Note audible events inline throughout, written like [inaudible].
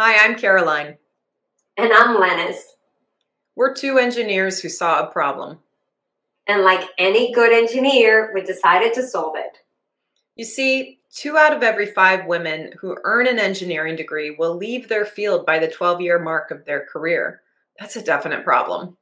Hi, I'm Caroline. And I'm Lennis. We're two engineers who saw a problem. And like any good engineer, we decided to solve it. You see, two out of every five women who earn an engineering degree will leave their field by the 12 year mark of their career. That's a definite problem.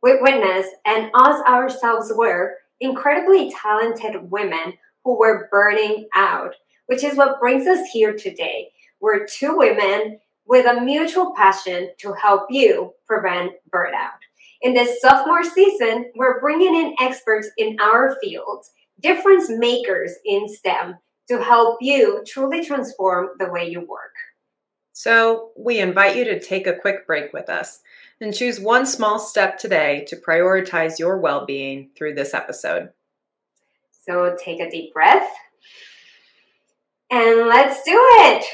We witnessed, and us ourselves were, incredibly talented women who were burning out, which is what brings us here today. We're two women with a mutual passion to help you prevent burnout. In this sophomore season, we're bringing in experts in our fields, difference makers in STEM, to help you truly transform the way you work. So, we invite you to take a quick break with us and choose one small step today to prioritize your well being through this episode. So, take a deep breath and let's do it.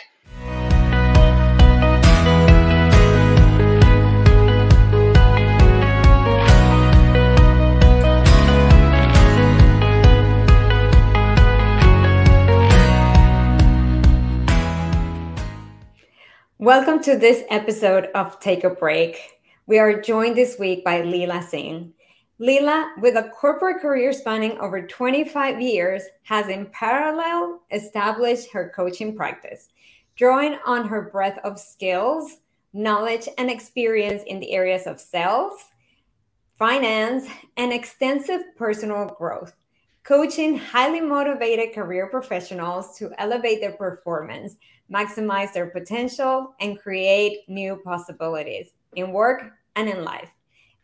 Welcome to this episode of Take a Break. We are joined this week by Leila Singh. Leila, with a corporate career spanning over 25 years, has in parallel established her coaching practice, drawing on her breadth of skills, knowledge, and experience in the areas of sales, finance, and extensive personal growth coaching highly motivated career professionals to elevate their performance, maximize their potential, and create new possibilities in work and in life.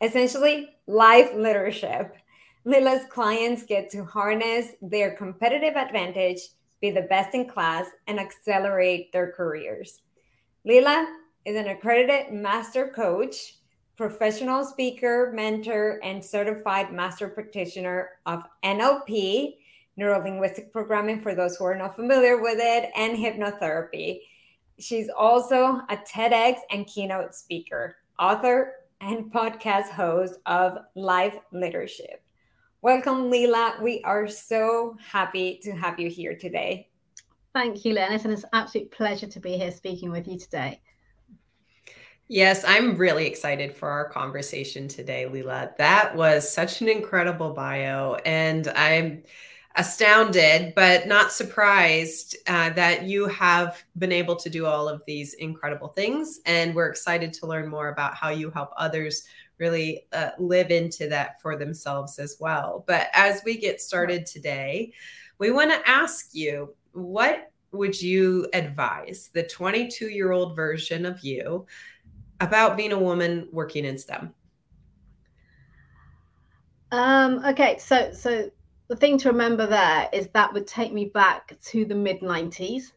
Essentially, life leadership. Leila's clients get to harness their competitive advantage, be the best in class, and accelerate their careers. Leila is an accredited master coach professional speaker, mentor, and certified master practitioner of NLP, neuro linguistic programming for those who are not familiar with it, and hypnotherapy. She's also a TEDx and keynote speaker, author, and podcast host of Life Leadership. Welcome, Leila. We are so happy to have you here today. Thank you, Lennis, and it's an absolute pleasure to be here speaking with you today. Yes, I'm really excited for our conversation today, Leila. That was such an incredible bio, and I'm astounded but not surprised uh, that you have been able to do all of these incredible things. And we're excited to learn more about how you help others really uh, live into that for themselves as well. But as we get started today, we want to ask you what would you advise the 22 year old version of you about being a woman working in STEM? Um, okay, so so the thing to remember there is that would take me back to the mid 90s,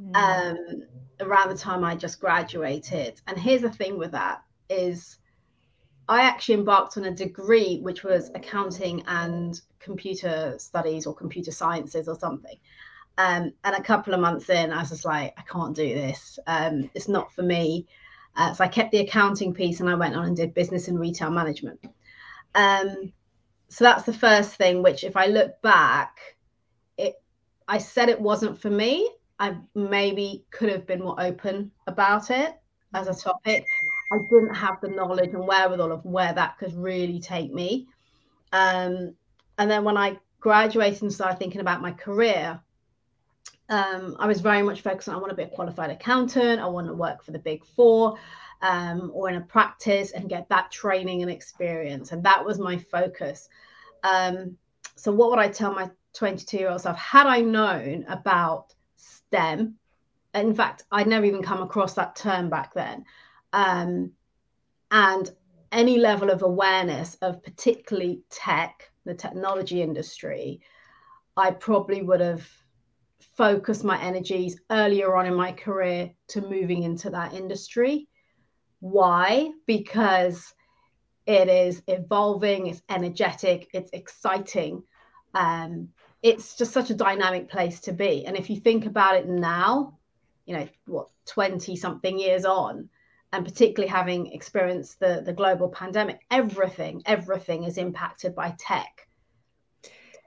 mm. um, around the time I just graduated. And here's the thing with that is I actually embarked on a degree which was accounting and computer studies or computer sciences or something. Um, and a couple of months in, I was just like, I can't do this. Um, it's not for me. Uh, so I kept the accounting piece and I went on and did business and retail management. Um, so that's the first thing, which if I look back, it I said it wasn't for me. I maybe could have been more open about it as a topic. I didn't have the knowledge and wherewithal of where that could really take me. Um, and then when I graduated and started thinking about my career, um, I was very much focused on I want to be a qualified accountant, I want to work for the big four um, or in a practice and get that training and experience. And that was my focus. Um, so, what would I tell my 22 year old self? Had I known about STEM, in fact, I'd never even come across that term back then. Um, and any level of awareness of particularly tech, the technology industry, I probably would have focused my energies earlier on in my career to moving into that industry. Why? Because it is evolving, it's energetic, it's exciting. Um, it's just such a dynamic place to be. And if you think about it now, you know, what, 20 something years on, and particularly having experienced the, the global pandemic, everything, everything is impacted by tech.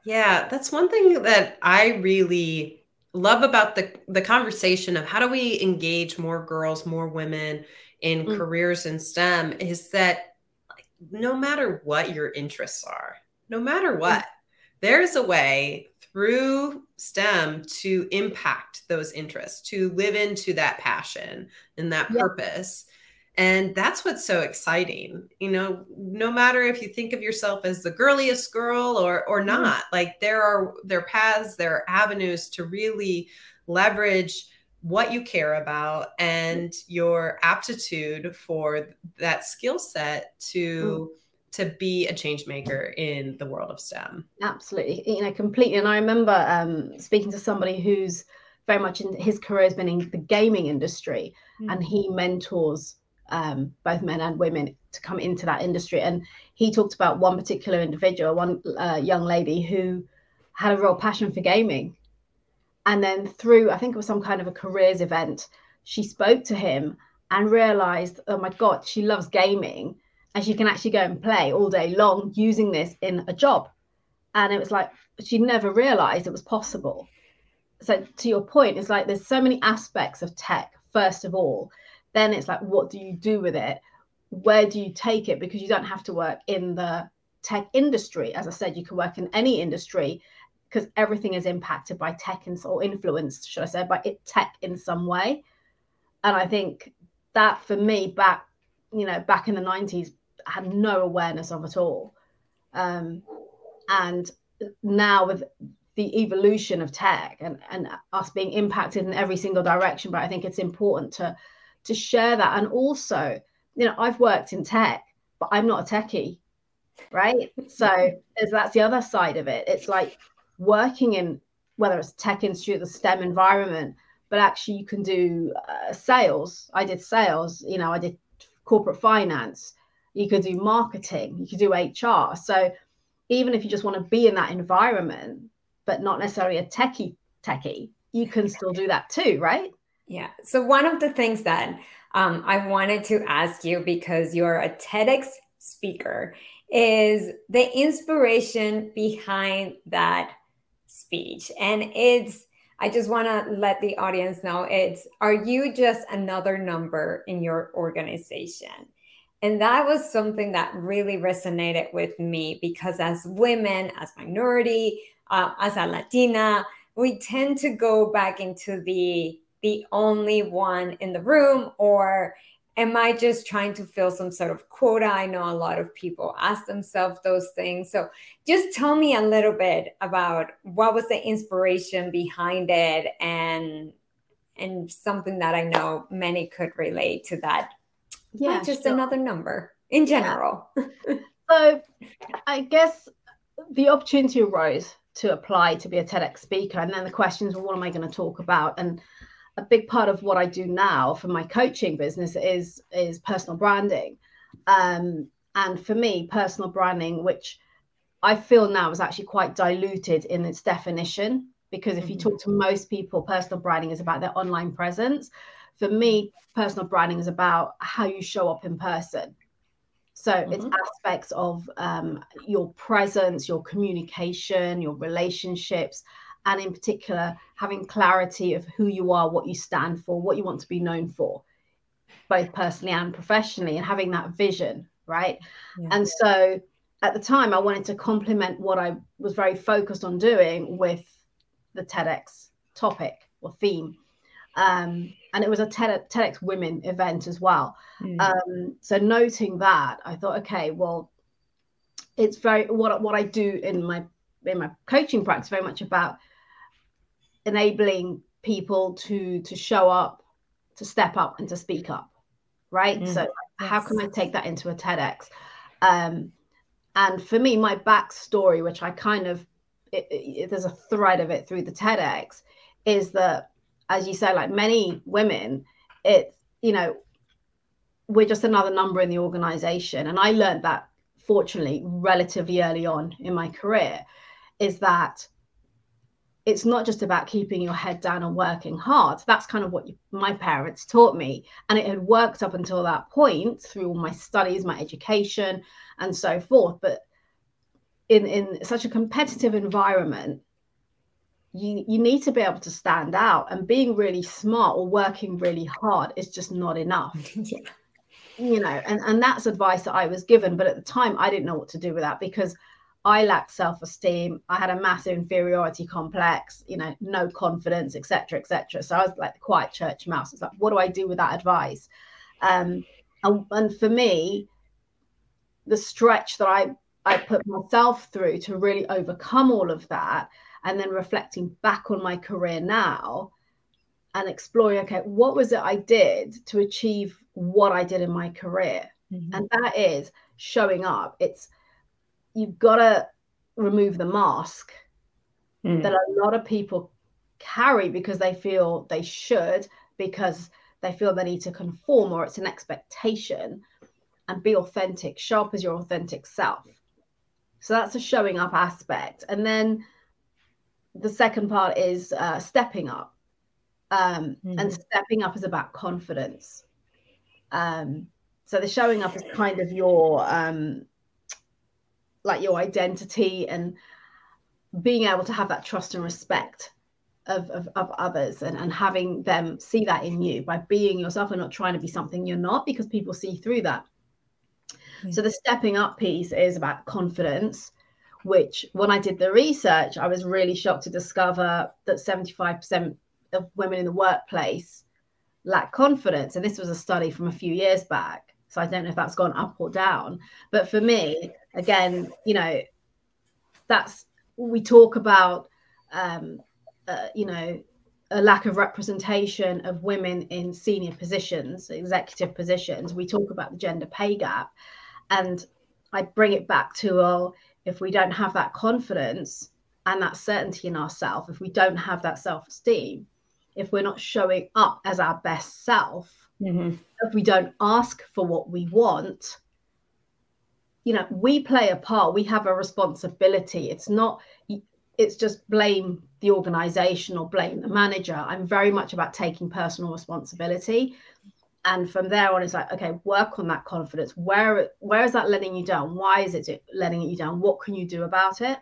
Yeah, that's one thing that I really love about the the conversation of how do we engage more girls, more women in mm. careers in STEM is that no matter what your interests are, no matter mm. what, there's a way through STEM to impact those interests, to live into that passion and that purpose. And that's what's so exciting. You know, no matter if you think of yourself as the girliest girl or or mm. not, like there are there are paths, there are avenues to really leverage what you care about and your aptitude for that skill set to mm. to be a change maker in the world of STEM. Absolutely, you know, completely. And I remember um, speaking to somebody who's very much in his career has been in the gaming industry, mm. and he mentors um, both men and women to come into that industry. And he talked about one particular individual, one uh, young lady who had a real passion for gaming. And then through, I think it was some kind of a careers event, she spoke to him and realized, oh my God, she loves gaming and she can actually go and play all day long using this in a job. And it was like, she never realized it was possible. So, to your point, it's like there's so many aspects of tech, first of all, then it's like what do you do with it? Where do you take it? Because you don't have to work in the tech industry. As i said you can work in any industry because everything is impacted by tech and or influenced should i say by it tech in some way and i think that for me back you know back in the 90s I had no awareness of at all um, and now with the evolution of tech and, and us being impacted in every single direction but i think it's important to to share that. And also, you know, I've worked in tech, but I'm not a techie, right? so that's the other side of it. It's like working in whether it's tech industry the STEM environment, but actually you can do uh, sales. I did sales, you know, I did corporate finance. You could do marketing, you could do HR. So even if you just want to be in that environment, but not necessarily a techie techie, you can still do that too, right? Yeah. So, one of the things that um, I wanted to ask you because you're a TEDx speaker is the inspiration behind that speech. And it's, I just want to let the audience know it's, are you just another number in your organization? And that was something that really resonated with me because as women, as minority, uh, as a Latina, we tend to go back into the the only one in the room or am I just trying to fill some sort of quota? I know a lot of people ask themselves those things. So just tell me a little bit about what was the inspiration behind it and and something that I know many could relate to that. Yeah, Not just sure. another number in general. Yeah. [laughs] so I guess the opportunity arose to apply to be a TEDx speaker. And then the questions were, what am I going to talk about? And a big part of what I do now for my coaching business is is personal branding. Um, and for me, personal branding, which I feel now is actually quite diluted in its definition, because if you talk to most people, personal branding is about their online presence. For me, personal branding is about how you show up in person. So mm-hmm. it's aspects of um, your presence, your communication, your relationships, and in particular having clarity of who you are what you stand for what you want to be known for both personally and professionally and having that vision right yeah. and so at the time i wanted to complement what i was very focused on doing with the tedx topic or theme um, and it was a TED, TEDx women event as well. Mm. Um, so noting that, I thought, okay, well, it's very what what I do in my in my coaching practice very much about enabling people to to show up to step up and to speak up right? Mm, so yes. how can i take that into a tedx? Um, and for me my backstory which i kind of it, it, there's a thread of it through the tedx is that as you say like many women it's you know we're just another number in the organization. And i learned that fortunately relatively early on in my career is that it's not just about keeping your head down and working hard. That's kind of what you, my parents taught me. And it had worked up until that point through all my studies, my education, and so forth. But in, in such a competitive environment, you you need to be able to stand out and being really smart or working really hard is just not enough [laughs] yeah. you know and and that's advice that i was given but at the time i didn't know what to do with that because i lacked self-esteem. I had a massive inferiority complex you know no confidence etc etc so i was like the quiet church mouse. It's like what do i do with that advice? Um and, and for me the stretch that i i put myself through to really overcome all of that and then reflecting back on my career now and exploring okay what was it i did to achieve what i did in my career? Mm-hmm. and that is showing up. It's you've got to remove the mask mm. that a lot of people carry because they feel they should because they feel they need to conform or it's an expectation and be authentic show up as your authentic self so that's a showing up aspect and then the second part is uh, stepping up. Um, mm-hmm. And stepping up is about confidence. Um, so the showing up is kind of your um, like your identity and being able to have that trust and respect of, of, of, others and, and having them see that in you by being yourself and not trying to be something you're not because people see through that. Mm-hmm. So the stepping up piece is about confidence which when I did the research, I was really shocked to discover that 75% of women in the workplace lack confidence. And this was a study from a few years back. So I don't know if that's gone up or down. But for me, again, you know, that's we talk about, um, uh, you know, a lack of representation of women in senior positions, executive positions. We talk about the gender pay gap. And I bring it back to, oh, if we don't have that confidence and that certainty in ourselves, if we don't have that self esteem, if we're not showing up as our best self, mm-hmm. if we don't ask for what we want, you know, we play a part, we have a responsibility. It's not, it's just blame the organization or blame the manager. I'm very much about taking personal responsibility. And from there on it's like okay work on that confidence. Where where is that letting you down? Why is it letting you down? What can you do about it?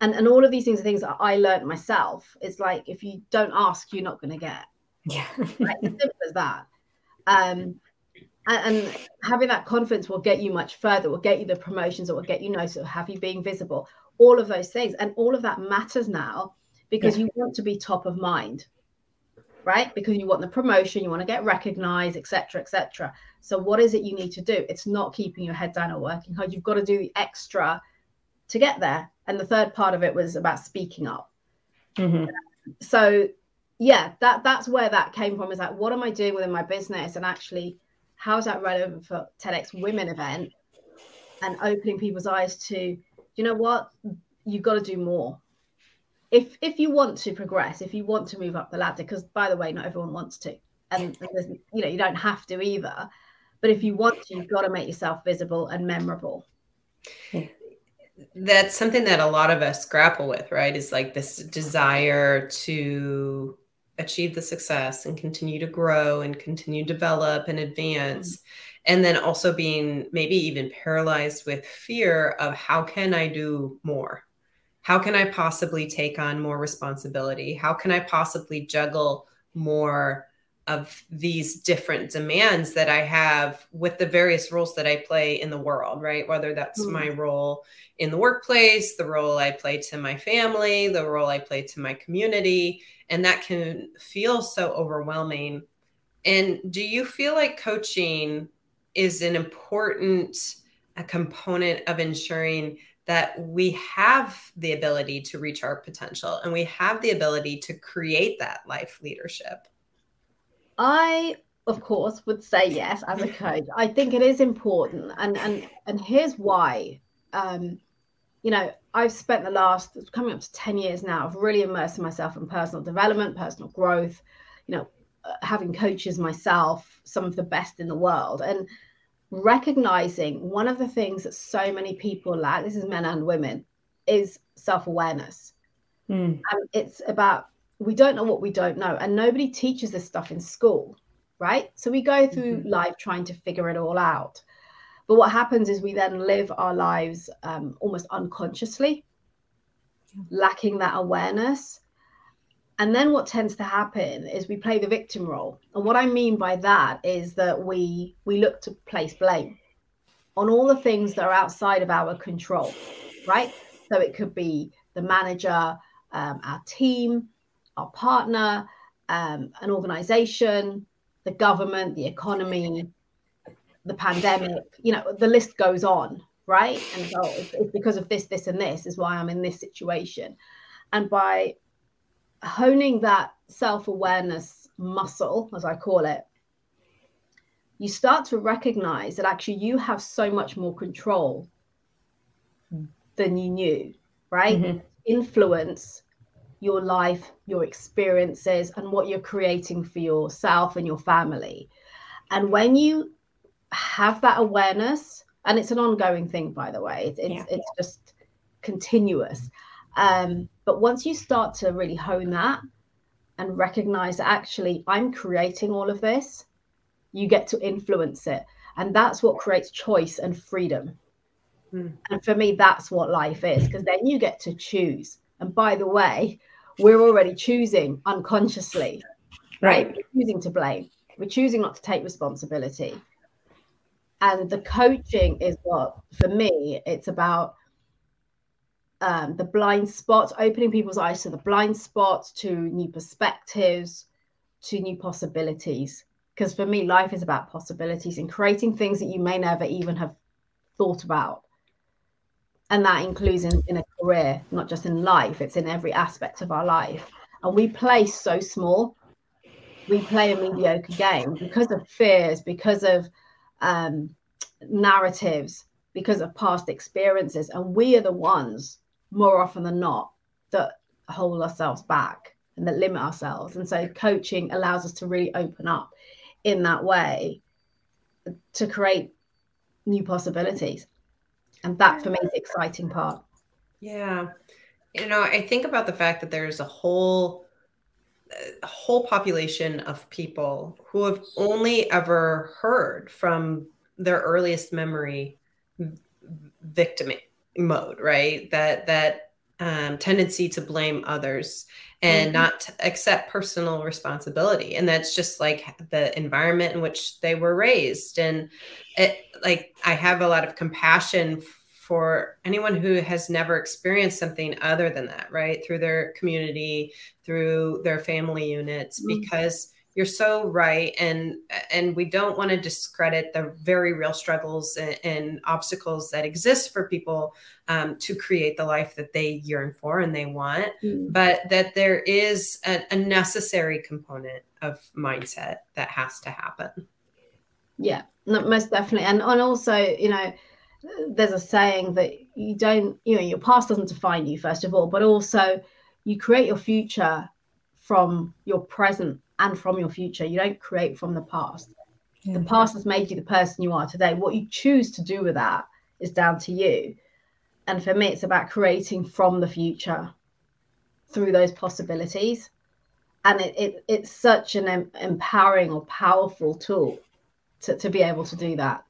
And and all of these things are things that i learned myself. It's like if you don't ask you're not going to get yeah [laughs] right? simple as that um and, having that confidence will get you much further will get you the promotions it will get you noticed will have you being visible all of those things and all of that matters now because yeah. you want to be top of mind right? Because you want the promotion, you want to get recognized, etc., etc. So, what is it you need to do? It's not keeping your head down or working hard. You've got to do the extra to get there. And the third part of it was about speaking up. Mm-hmm. So, yeah, that that's where that came from. Is like, what am I doing within my business, and actually, how is that relevant for TEDx Women event, and opening people's eyes to, you know what, you've got to do more if if you want to progress, if you want to move up the ladder, because by the way, not everyone wants to, and you know you don't have to either. But if you want to, you've got to make yourself visible and memorable. That's something that a lot of us grapple with, right? Is like this desire to achieve the success and continue to grow and continue to develop and advance. Mm-hmm. And then also being maybe even paralyzed with fear of how can I do more? how can I possibly take on more responsibility? How can I possibly juggle more of these different demands that I have with the various roles that I play in the world, right? Whether that's mm. my role in the workplace, the role I play to my family, the role I play to my community. And that can feel so overwhelming. And do you feel like coaching is an important a component of ensuring that we have the ability to reach our potential and we have the ability to create that life leadership? I of course would say yes as a coach. I think it is important and and and here's why. Um, you know, I've spent the last coming up to 10 years now of really immersing myself in personal development, personal growth, you know, uh, having coaches myself, some of the best in the world. And recognizing one of the things that so many people lack this is men and women is self-awareness mm. and it's about we don't know what we don't know and nobody teaches this stuff in school right so we go through mm-hmm. life trying to figure it all out but what happens is we then live our lives um, almost unconsciously lacking that awareness. And then what tends to happen is we play the victim role. And what I mean by that is that we we look to place blame on all the things that are outside of our control, right? So it could be the manager, um, our team, our partner, um, an organization, the government, the economy, the pandemic, you know, the list goes on, right? And so it's, it's because of this, this, and this is why I'm in this situation. And by honing that self awareness muscle, as I call it, you start to recognize that actually you have so much more control than you knew, right? Mm-hmm. Influence your life, your experiences, and what you're creating for yourself and your family. And when you have that awareness, and it's an ongoing thing, by the way, it's, yeah. it's just continuous. Um, but once you start to really hone that and recognize that actually I'm creating all of this, you get to influence it. And that's what creates choice and freedom. Mm. And for me, that's what life is, because then you get to choose. And by the way, we're already choosing unconsciously, right? We're choosing to blame, we're choosing not to take responsibility. And the coaching is what, for me, it's about um, the blind spots, opening people's eyes to the blind spots, to new perspectives, to new possibilities. Because for me, life is about possibilities and creating things that you may never even have thought about and that includes in, in a career not just in life it's in every aspect of our life. And we play so small. We play a mediocre game because of fears because of um, narratives because of past experiences. And we are the ones more often than not that hold ourselves back and that limit ourselves. And so coaching allows us to really open up in that way to create new possibilities. And that for me is the exciting part yeah. You know i think about the fact that there's a whole a whole population of people who have only ever heard from their earliest memory victim mode right? That that um, tendency to blame others and mm-hmm. not accept personal responsibility. And that's just like the environment in which they were raised. And it like i have a lot of compassion for anyone who has never experienced something other than that right through their community through their family units mm-hmm. because you're so right and and we don't want to discredit the very real struggles and, and obstacles that exist for people um, to create the life that they yearn for and they want mm. but that there is a, a necessary component of mindset that has to happen yeah most definitely and, and also you know there's a saying that you don't you know your past doesn't define you first of all but also you create your future from your present and from your future. You don't create from the past. Yeah. The past has made you the person you are today. What you choose to do with that is down to you. And for me, it's about creating from the future through those possibilities. And it, it it's such an em- empowering or powerful tool to, to be able to do that.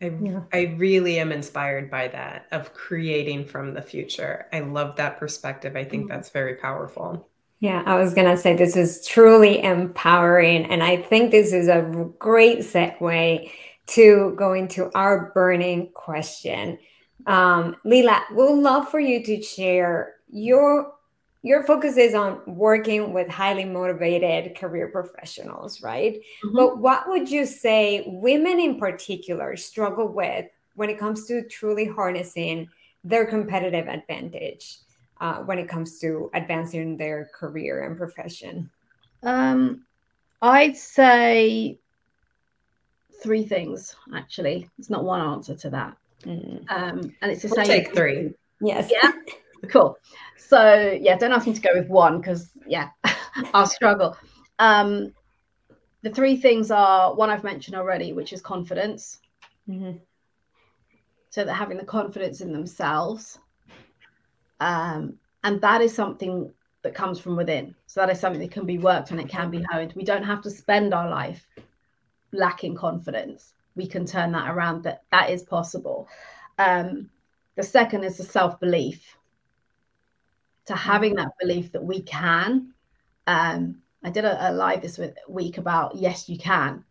I, yeah. I really am inspired by that of creating from the future. I love that perspective. I think mm-hmm. that's very powerful. Yeah, I was going to say this is truly empowering. And I think this is a great segue to go into our burning question. Um, Leila, we'd love for you to share your your focus is on working with highly motivated career professionals, right? Mm-hmm. But what would you say women in particular struggle with when it comes to truly harnessing their competitive advantage? uh, when it comes to advancing their career and profession? Um, I'd say three things. Actually, it's not one answer to that, mm. um, and it's the we'll same. Take three. Yes. Yeah. [laughs] cool. So yeah, don't ask me to go with one because yeah, [laughs] I'll struggle. Um, the three things are one I've mentioned already, which is confidence. Mm-hmm. So that having the confidence in themselves um, and that is something that comes from within. So that is something that can be worked and it can be honed. We don't have to spend our life lacking confidence. We can turn that around. That that is possible. Um, the second is the self belief. To having that belief that we can. Um, I did a, a live this week about yes, you can.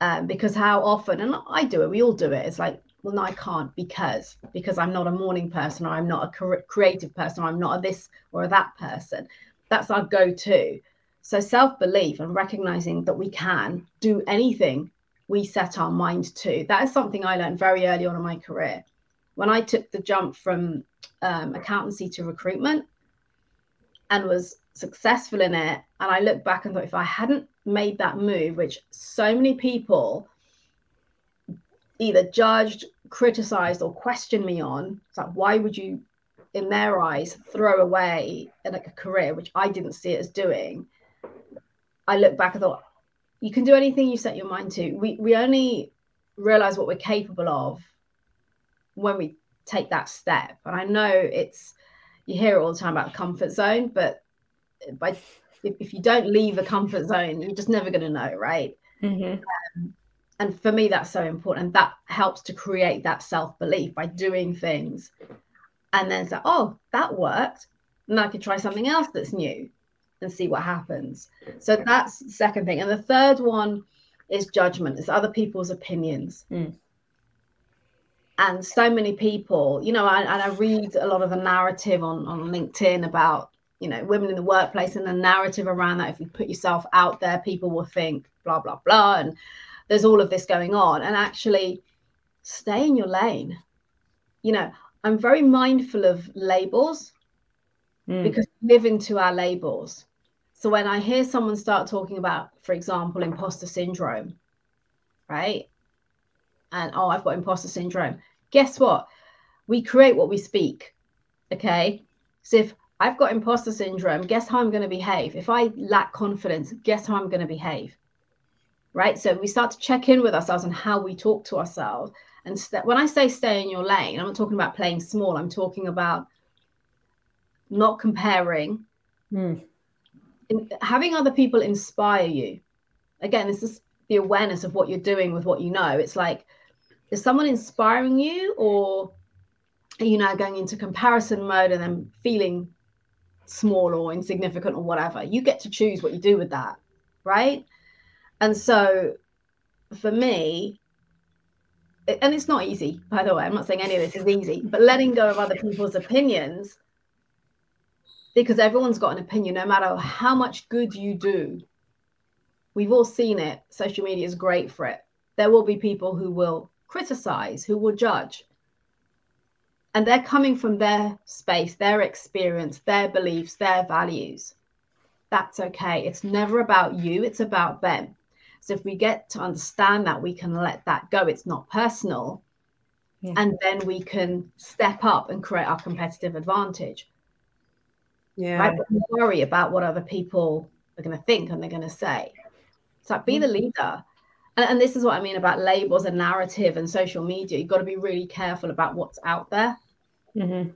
Um, because how often, and I do it, we all do it. It's like, well, no, I can't because because I'm not a morning person, or I'm not a creative person, or I'm not a this or a that person. That's our go-to. So self belief and recognizing that we can do anything we set our mind to. That is something I learned very early on in my career. When I took the jump from um, accountancy to recruitment and was successful in it, and I look back and thought, if I hadn't made that move, which so many people either judged, criticized, or questioned me on, it's like, why would you, in their eyes, throw away like a career, which I didn't see it as doing? I look back and thought, you can do anything you set your mind to. We we only realize what we're capable of when we take that step. And I know it's you hear it all the time about the comfort zone, but by if, if you don't leave a comfort zone, you're just never going to know, right? Mm-hmm. Um, and for me, that's so important. And that helps to create that self belief by doing things. And then say, oh, that worked. And I could try something else that's new and see what happens. So that's the second thing. And the third one is judgment, it's other people's opinions. Mm. And so many people, you know, I, and I read a lot of the narrative on, on LinkedIn about you know women in the workplace and the narrative around that. If you put yourself out there people will think blah blah blah and there's all of this going on. And actually stay in your lane. You know i'm very mindful of labels mm. because we live into our labels. So when i hear someone start talking about for example imposter syndrome right? And oh i've got imposter syndrome guess what we create what we speak okay so if I've got imposter syndrome. Guess how I'm going to behave? If I lack confidence, guess how I'm going to behave? Right. So we start to check in with ourselves and how we talk to ourselves. And st- when I say stay in your lane, I'm not talking about playing small. I'm talking about not comparing, mm. having other people inspire you. Again, this is the awareness of what you're doing with what you know. It's like, is someone inspiring you or are you now going into comparison mode and then feeling small or insignificant or whatever. You get to choose what you do with that, right? And so for me, and it's not easy, by the way, I'm not saying any of this is easy, but letting go of other people's opinions, because everyone's got an opinion, no matter how much good you do. We've all seen it. Social media is great for it. There will be people who will criticize, who will judge and they're coming from their space, their experience, their beliefs, their values. That's okay. It's never about you, it's about them. So if we get to understand that, we can let that go. It's not personal. Yeah. And then we can step up and create our competitive advantage. Yeah. Right? But worry about what other people are going to think and they're going to say. It's like be the leader. And, and this is what I mean about labels and narrative and social media. You've got to be really careful about what's out there. Mm-hmm.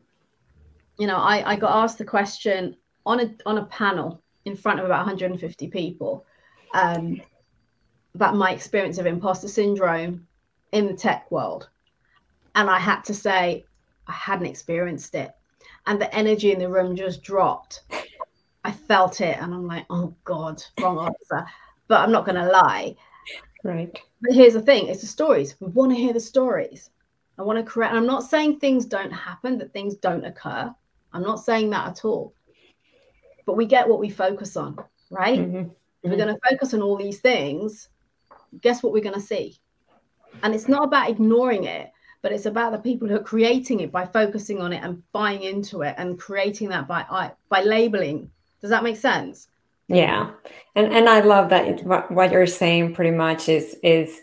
You know, I, I got asked the question on a on a panel in front of about 150 people um, about my experience of imposter syndrome in the tech world, and I had to say I hadn't experienced it, and the energy in the room just dropped. I felt it, and I'm like, oh god, wrong answer. But I'm not going to lie. Right. But here's the thing: it's the stories. We want to hear the stories. I want to correct. I'm not saying things don't happen, that things don't occur. I'm not saying that at all. But we get what we focus on, right? Mm-hmm. If we're going to focus on all these things, guess what we're going to see? And it's not about ignoring it, but it's about the people who are creating it by focusing on it and buying into it and creating that by by labeling. Does that make sense? Yeah, and and I love that what you're saying pretty much is is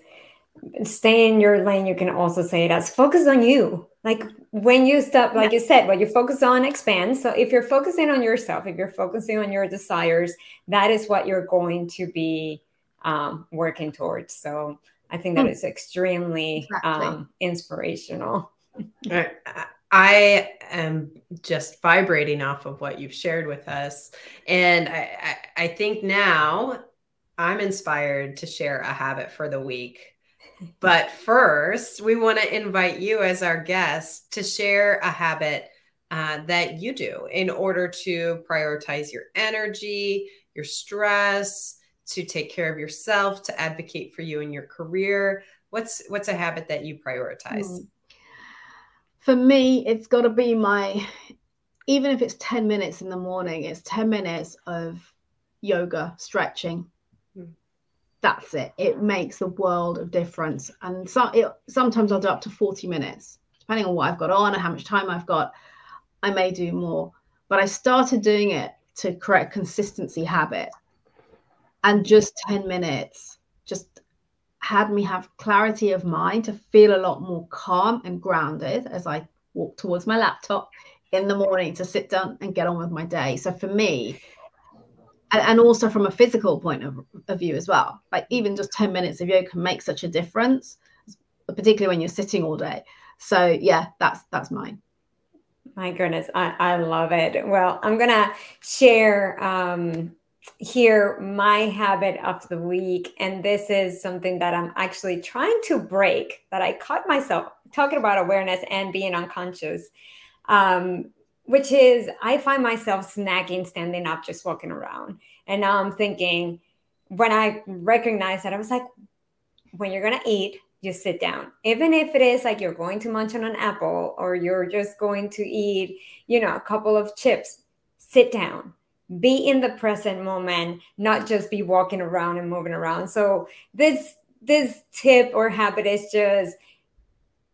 stay in your lane. You can also say it as focus on you. Like when you stop like you said what you focus on expands. So if you're focusing on yourself if you're focusing on your desires that is what you're going to be um, working towards. So i think that hmm. is extremely exactly. um, inspirational. I am just vibrating off of what you've shared with us. And I, I, I think now I'm inspired to share a habit for the week [laughs] but first, we want to invite you as our guest to share a habit uh, that you do in order to prioritize your energy, your stress, to take care of yourself, to advocate for you in your career? What's what's a habit that you prioritize? Mm. For me, it's got to be my even if it's 10 minutes in the morning, it's 10 minutes of yoga, stretching. Mm. That's it. It makes a world of difference. And so it, sometimes I'll do up to 40 minutes, depending on what I've got on and how much time I've got. I may do more. But I started doing it to create consistency habit. And just 10 minutes just had me have clarity of mind to feel a lot more calm and grounded as I walk towards my laptop in the morning to sit down and get on with my day. So for me, and, and also from a physical point of, of view as well, like even just 10 minutes of yoga can make such a difference, particularly when you're sitting all day. So yeah, that's that's mine. My goodness, I, I love it. Well, I'm gonna share um, here my habit of the week, and this is something that I'm actually trying to break. That I caught myself talking about awareness and being unconscious, um, which is I find myself snagging, standing up, just walking around, and now I'm thinking when I recognize that I was like, when you're gonna eat, just sit down. Even if it is like you're going to munch on an apple or you're just going to eat, you know, a couple of chips, sit down. Be in the present moment, not just be walking around and moving around. So this this tip or habit is just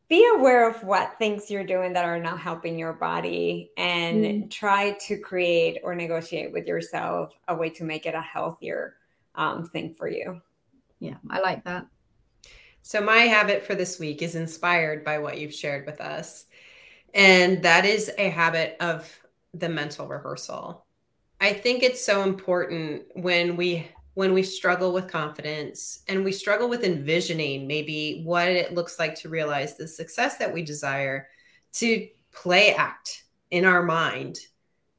be aware of what things you're doing that are not helping your body and mm. try to create or negotiate with yourself a way to make it a healthier um, thing for you. Yeah, I like that. So, my habit for this week is inspired by what you've shared with us. And that is a habit of the mental rehearsal. I think it's so important when we when we struggle with confidence and we struggle with envisioning maybe what it looks like to realize the success that we desire to play act in our mind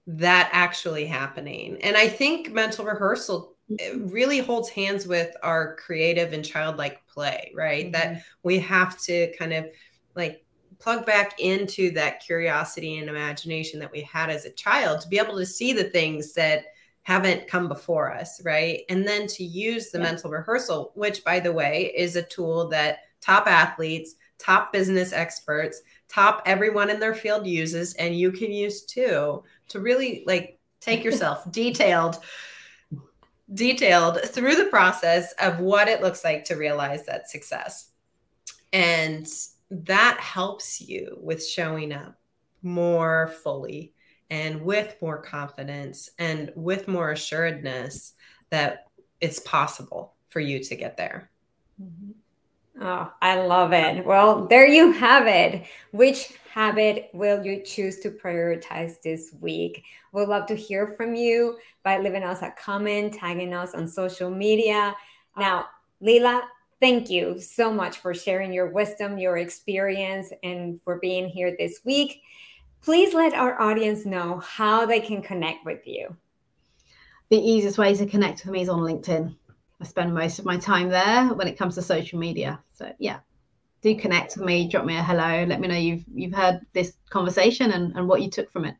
that actually happening. And I think mental rehearsal really holds hands with our creative and childlike play, right? Mm-hmm. That we have to kind of like plug back into that curiosity and imagination that we had as a child to be able to see the things that haven't come before us, right? And then to use the yeah. mental rehearsal, which by the way is a tool that top athletes, top business experts, top everyone in their field uses and you can use too to really like take [laughs] yourself detailed detailed through the process of what it looks like to realize that success. And that helps you with showing up more fully and with more confidence and with more assuredness that it's possible for you to get there. Mm-hmm. Oh, I love it. Well, there you have it. Which habit will you choose to prioritize this week? We'd love to hear from you by leaving us a comment, tagging us on social media. Now, Leila, thank you so much for sharing your wisdom, your experience, and for being here this week. Please let our audience know how they can connect with you. The easiest way to connect with me is on LinkedIn. I spend most of my time there when it comes to social media. So yeah, do connect with me, drop me a hello, let me know you've you've heard this conversation and, and what you took from it.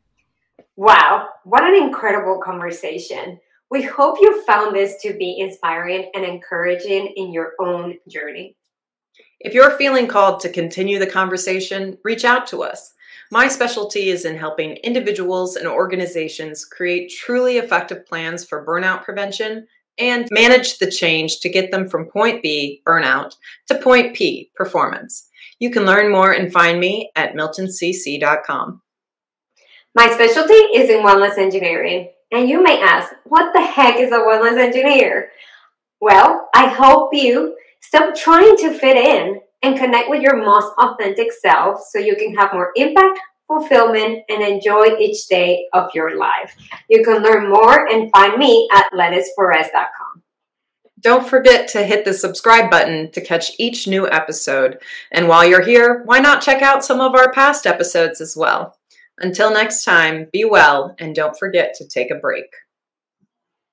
Wow, what an incredible conversation. We hope you found this to be inspiring and encouraging in your own journey. If you're feeling called to continue the conversation, reach out to us. My specialty is in helping individuals and organizations create truly effective plans for burnout prevention and manage the change to get them from point B, burnout, to point P, performance. You can learn more and find me at miltoncc.com. My specialty is in wellness engineering. And you may ask, what the heck is a wellness engineer? Well, I hope you stop trying to fit in and connect with your most authentic self so you can have more impact, fulfillment, and enjoy each day of your life. You can learn more and find me at lennisperez.com. Don't forget to hit the subscribe button to catch each new episode. And while you're here, why not check out some of our past episodes as well? Until next time, be well and don't forget to take a break.